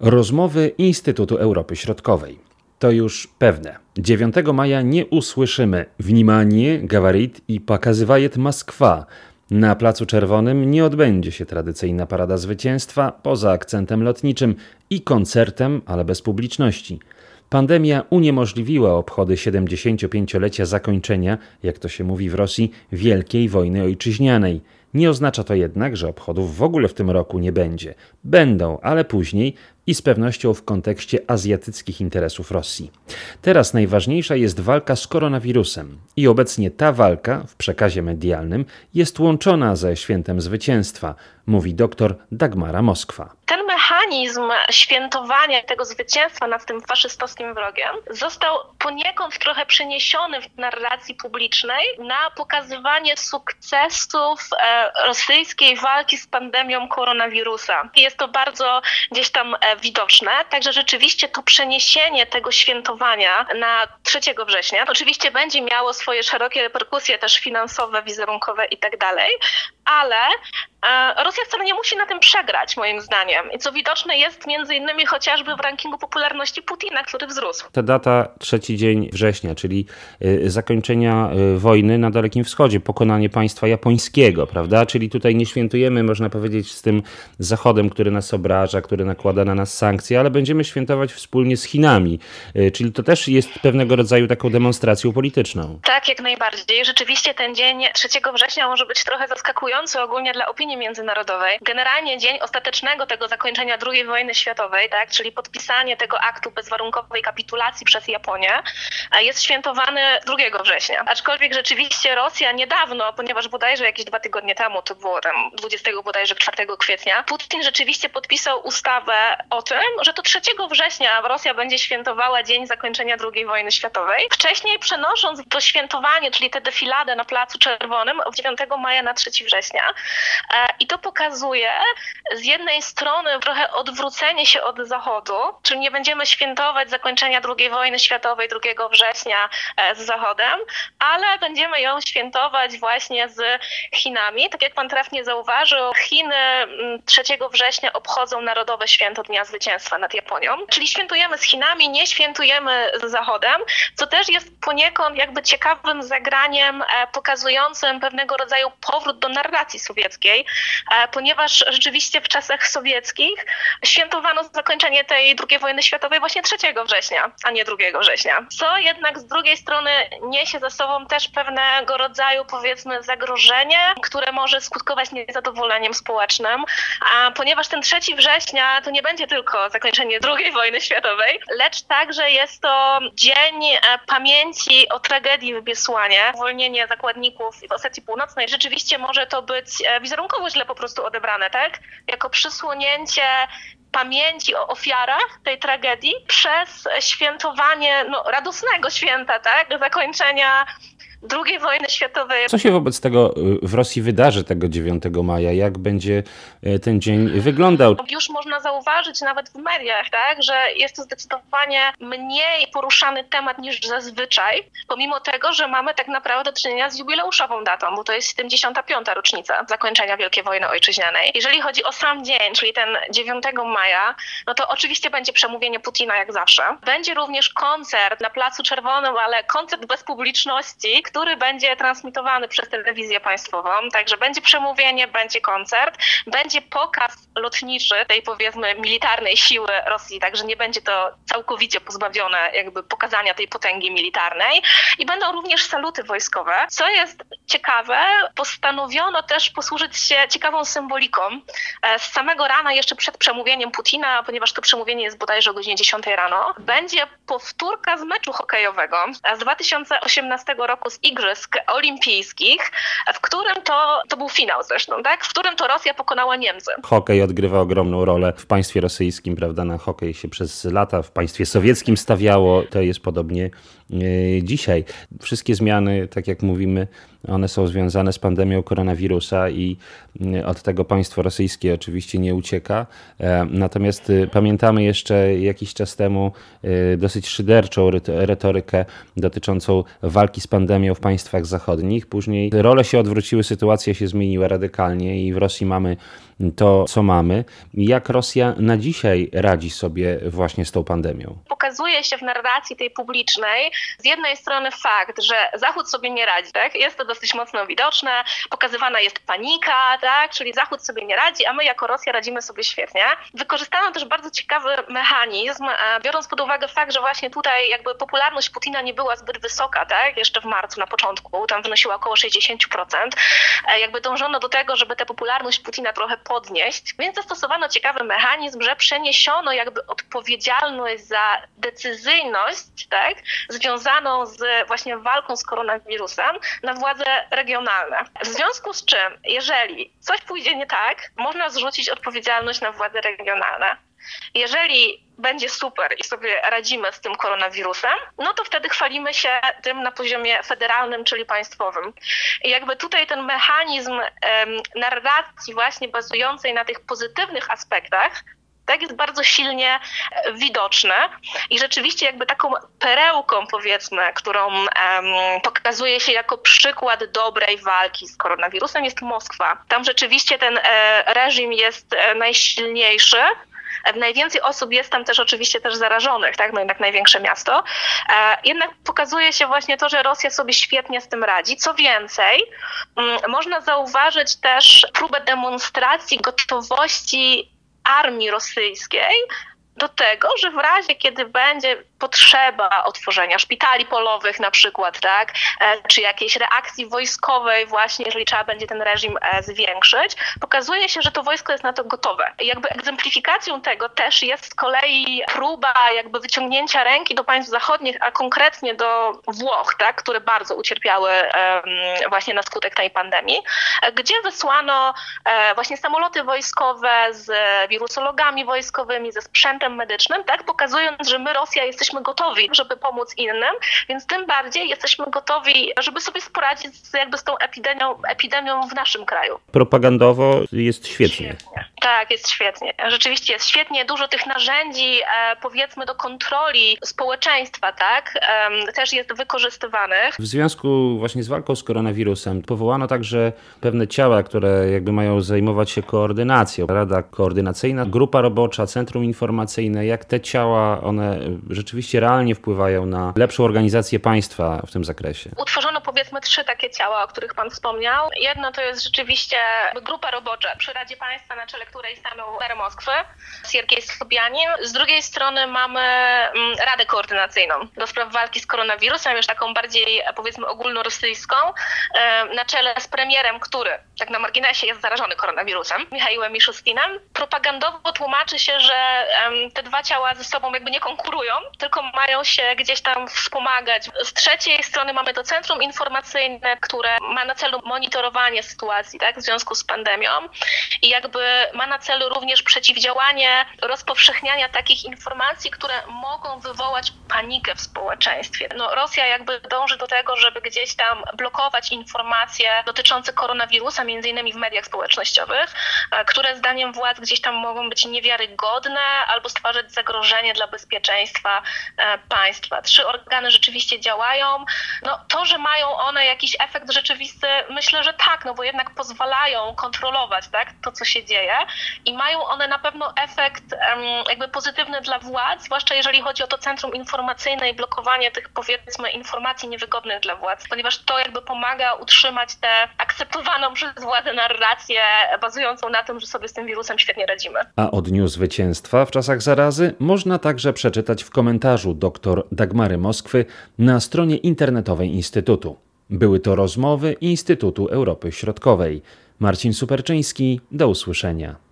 Rozmowy Instytutu Europy Środkowej. To już pewne. 9 maja nie usłyszymy Wnimanie, Gawarit i pokazywajet Moskwa. Na Placu Czerwonym nie odbędzie się tradycyjna parada zwycięstwa poza akcentem lotniczym i koncertem, ale bez publiczności. Pandemia uniemożliwiła obchody 75-lecia zakończenia, jak to się mówi w Rosji, Wielkiej Wojny Ojczyźnianej. Nie oznacza to jednak, że obchodów w ogóle w tym roku nie będzie. Będą, ale później i z pewnością w kontekście azjatyckich interesów Rosji. Teraz najważniejsza jest walka z koronawirusem i obecnie ta walka w przekazie medialnym jest łączona ze świętem zwycięstwa, mówi dr Dagmara Moskwa. Ten świętowania tego zwycięstwa nad tym faszystowskim wrogiem został poniekąd trochę przeniesiony w narracji publicznej na pokazywanie sukcesów e, rosyjskiej walki z pandemią koronawirusa. Jest to bardzo gdzieś tam e, widoczne, także rzeczywiście to przeniesienie tego świętowania na 3 września oczywiście będzie miało swoje szerokie reperkusje też finansowe, wizerunkowe i tak ale e, Rosja wcale nie musi na tym przegrać, moim zdaniem. I co widoczne jest między innymi chociażby w rankingu popularności Putina, który wzrósł. Ta data, trzeci dzień września, czyli e, zakończenia e, wojny na Dalekim Wschodzie, pokonanie państwa japońskiego, prawda? Czyli tutaj nie świętujemy, można powiedzieć, z tym Zachodem, który nas obraża, który nakłada na nas sankcje, ale będziemy świętować wspólnie z Chinami. Czyli to też jest pewnego rodzaju taką demonstracją polityczną. Tak, jak najbardziej. Rzeczywiście ten dzień 3 września może być trochę zaskakujący ogólnie dla opinii międzynarodowej. Generalnie dzień ostatecznego tego zakończenia II wojny światowej, tak, czyli podpisanie tego aktu bezwarunkowej kapitulacji przez Japonię, jest świętowany 2 września. Aczkolwiek rzeczywiście Rosja niedawno, ponieważ bodajże jakieś dwa tygodnie temu, to było tam 20 bodajże 4 kwietnia, Putin rzeczywiście podpisał ustawę o tym, że to 3 września Rosja będzie świętowała dzień zakończenia II wojny światowej. Wcześniej przenosząc to świętowanie, czyli tę defiladę na Placu Czerwonym 9 maja na 3 września września. E, I to pokazuje z jednej strony trochę odwrócenie się od Zachodu, czyli nie będziemy świętować zakończenia II wojny światowej 2 września e, z Zachodem, ale będziemy ją świętować właśnie z Chinami. Tak jak pan trafnie zauważył, Chiny 3 mm, września obchodzą Narodowe Święto Dnia Zwycięstwa nad Japonią, czyli świętujemy z Chinami, nie świętujemy z Zachodem, co też jest poniekąd jakby ciekawym zagraniem e, pokazującym pewnego rodzaju powrót do narracji sowieckiej, e, ponieważ rzeczywiście w czasach sowieckich świętowano zakończenie tej II wojny światowej właśnie 3 września, a nie 2 września. Co jednak z drugiej strony niesie ze sobą też pewnego rodzaju powiedzmy zagrożenie, które może skutkować niezadowoleniem społecznym, a ponieważ ten 3 września to nie będzie tylko zakończenie II wojny światowej, lecz także jest to dzień e, pamięci o tragedii w Biesłanie, uwolnienie zakładników w Osetii Północnej. Rzeczywiście może to być e, wizerunkowo źle po prostu odebrane, tak? Jako przysłonięcie pamięci o ofiarach tej tragedii przez świętowanie no, radosnego święta, tak? Zakończenia II wojny światowej. Co się wobec tego y, w Rosji wydarzy tego 9 maja? Jak będzie ten dzień wyglądał? Już można zauważyć nawet w mediach, tak, że jest to zdecydowanie mniej poruszany temat niż zazwyczaj, pomimo tego, że mamy tak naprawdę do czynienia z jubileuszową datą, bo to jest 75. rocznica zakończenia Wielkiej Wojny Ojczyźnianej. Jeżeli chodzi o sam dzień, czyli ten 9 maja, no to oczywiście będzie przemówienie Putina jak zawsze. Będzie również koncert na Placu Czerwonym, ale koncert bez publiczności, który będzie transmitowany przez telewizję państwową. Także będzie przemówienie, będzie koncert, będzie pokaz lotniczy tej powiedzmy militarnej siły Rosji, także nie będzie to całkowicie pozbawione jakby pokazania tej potęgi militarnej i będą również saluty wojskowe. Co jest ciekawe, postanowiono też posłużyć się ciekawą symboliką. E, z samego rana, jeszcze przed przemówieniem Putina, ponieważ to przemówienie jest bodajże o godzinie 10 rano, będzie powtórka z meczu hokejowego z 2018 roku z Igrzysk Olimpijskich, w którym to, to był finał zresztą, tak? w którym to Rosja pokonała Niemcy. Hokej odgrywa ogromną rolę w państwie rosyjskim, prawda? Na hokej się przez lata w państwie sowieckim stawiało, to jest podobnie e, dzisiaj. Wszystkie zmiany, tak jak mówimy, one są związane z pandemią koronawirusa i e, od tego państwo rosyjskie oczywiście nie ucieka. E, natomiast pamiętamy jeszcze jakiś czas temu dosyć szyderczą retorykę dotyczącą walki z pandemią w państwach zachodnich. Później role się odwróciły, sytuacja się zmieniła radykalnie i w Rosji mamy to, co mamy. Jak Rosja na dzisiaj radzi sobie właśnie z tą pandemią? Pokazuje się w narracji tej publicznej z jednej strony fakt, że Zachód sobie nie radzi, tak? jest to dosyć mocno widoczne, pokazywana jest panika, tak? czyli Zachód sobie nie radzi, a my jako Rosja radzimy sobie świetnie. Wykorzystano też bardzo ciekawy mechanizm, e, biorąc pod uwagę fakt, że właśnie tutaj jakby popularność Putina nie była zbyt wysoka, tak? jeszcze w marcu na początku, tam wynosiła około 60%, e, jakby dążono do tego, żeby tę popularność Putina trochę podnieść, więc zastosowano ciekawy mechanizm, że przeniesiono jakby odpowiedzialność za decyzyjność, tak, związaną z właśnie walką z koronawirusem na władze regionalne. W związku z czym, jeżeli coś pójdzie nie tak, można zrzucić odpowiedzialność na władze regionalne. Jeżeli będzie super i sobie radzimy z tym koronawirusem, no to wtedy chwalimy się tym na poziomie federalnym, czyli państwowym. I jakby tutaj ten mechanizm um, narracji właśnie bazującej na tych pozytywnych aspektach tak, jest bardzo silnie e, widoczne i rzeczywiście jakby taką perełką powiedzmy, którą um, pokazuje się jako przykład dobrej walki z koronawirusem jest Moskwa. Tam rzeczywiście ten e, reżim jest e, najsilniejszy, Najwięcej osób jest tam też oczywiście też zarażonych, tak? no jednak największe miasto. Jednak pokazuje się właśnie to, że Rosja sobie świetnie z tym radzi. Co więcej, mm, można zauważyć też próbę demonstracji gotowości armii rosyjskiej do tego, że w razie, kiedy będzie potrzeba otworzenia szpitali polowych na przykład, tak, e, czy jakiejś reakcji wojskowej właśnie, jeżeli trzeba będzie ten reżim e, zwiększyć, pokazuje się, że to wojsko jest na to gotowe. Jakby egzemplifikacją tego też jest z kolei próba jakby wyciągnięcia ręki do państw zachodnich, a konkretnie do Włoch, tak, które bardzo ucierpiały właśnie na skutek tej pandemii, gdzie wysłano e, właśnie samoloty wojskowe z wirusologami wojskowymi, ze sprzętem medycznym, tak, pokazując, że my Rosja jesteśmy jesteśmy gotowi, żeby pomóc innym, więc tym bardziej jesteśmy gotowi, żeby sobie poradzić z, jakby z tą epidemią, epidemią w naszym kraju. Propagandowo jest świetnie. świetnie. Tak, jest świetnie. Rzeczywiście jest świetnie. Dużo tych narzędzi, e, powiedzmy, do kontroli społeczeństwa, tak, też jest wykorzystywanych. W związku właśnie z walką z koronawirusem powołano także pewne ciała, które jakby mają zajmować się koordynacją. Rada Koordynacyjna, Grupa Robocza, Centrum Informacyjne. Jak te ciała, one rzeczywiście rzeczywiście realnie wpływają na lepszą organizację państwa w tym zakresie? Utworzono powiedzmy trzy takie ciała, o których Pan wspomniał. Jedno to jest rzeczywiście grupa robocza przy Radzie Państwa, na czele której stanął mer Moskwy, Siergiej Slobianin. Z drugiej strony mamy mm, Radę Koordynacyjną do spraw walki z koronawirusem, już taką bardziej powiedzmy ogólnorosyjską, e, na czele z premierem, który tak na marginesie jest zarażony koronawirusem, Michałem Miszustinem. Propagandowo tłumaczy się, że te dwa ciała ze sobą jakby nie konkurują, tylko mają się gdzieś tam wspomagać. Z trzeciej strony mamy to centrum informacyjne, które ma na celu monitorowanie sytuacji tak, w związku z pandemią i jakby ma na celu również przeciwdziałanie rozpowszechniania takich informacji, które mogą wywołać panikę w społeczeństwie. No, Rosja jakby dąży do tego, żeby gdzieś tam blokować informacje dotyczące koronawirusa, między innymi w mediach społecznościowych, e, które zdaniem władz gdzieś tam mogą być niewiarygodne albo stwarzać zagrożenie dla bezpieczeństwa E, państwa. Trzy organy rzeczywiście działają. No, to, że mają one jakiś efekt rzeczywisty, myślę, że tak, no bo jednak pozwalają kontrolować tak, to, co się dzieje i mają one na pewno efekt jakby pozytywny dla władz, zwłaszcza jeżeli chodzi o to centrum informacyjne i blokowanie tych powiedzmy informacji niewygodnych dla władz, ponieważ to jakby pomaga utrzymać tę akceptowaną przez władzę narrację bazującą na tym, że sobie z tym wirusem świetnie radzimy. A o dniu zwycięstwa w czasach zarazy można także przeczytać w komentarzu dr Dagmary Moskwy na stronie internetowej Instytutu. Były to rozmowy Instytutu Europy Środkowej. Marcin Superczyński, do usłyszenia.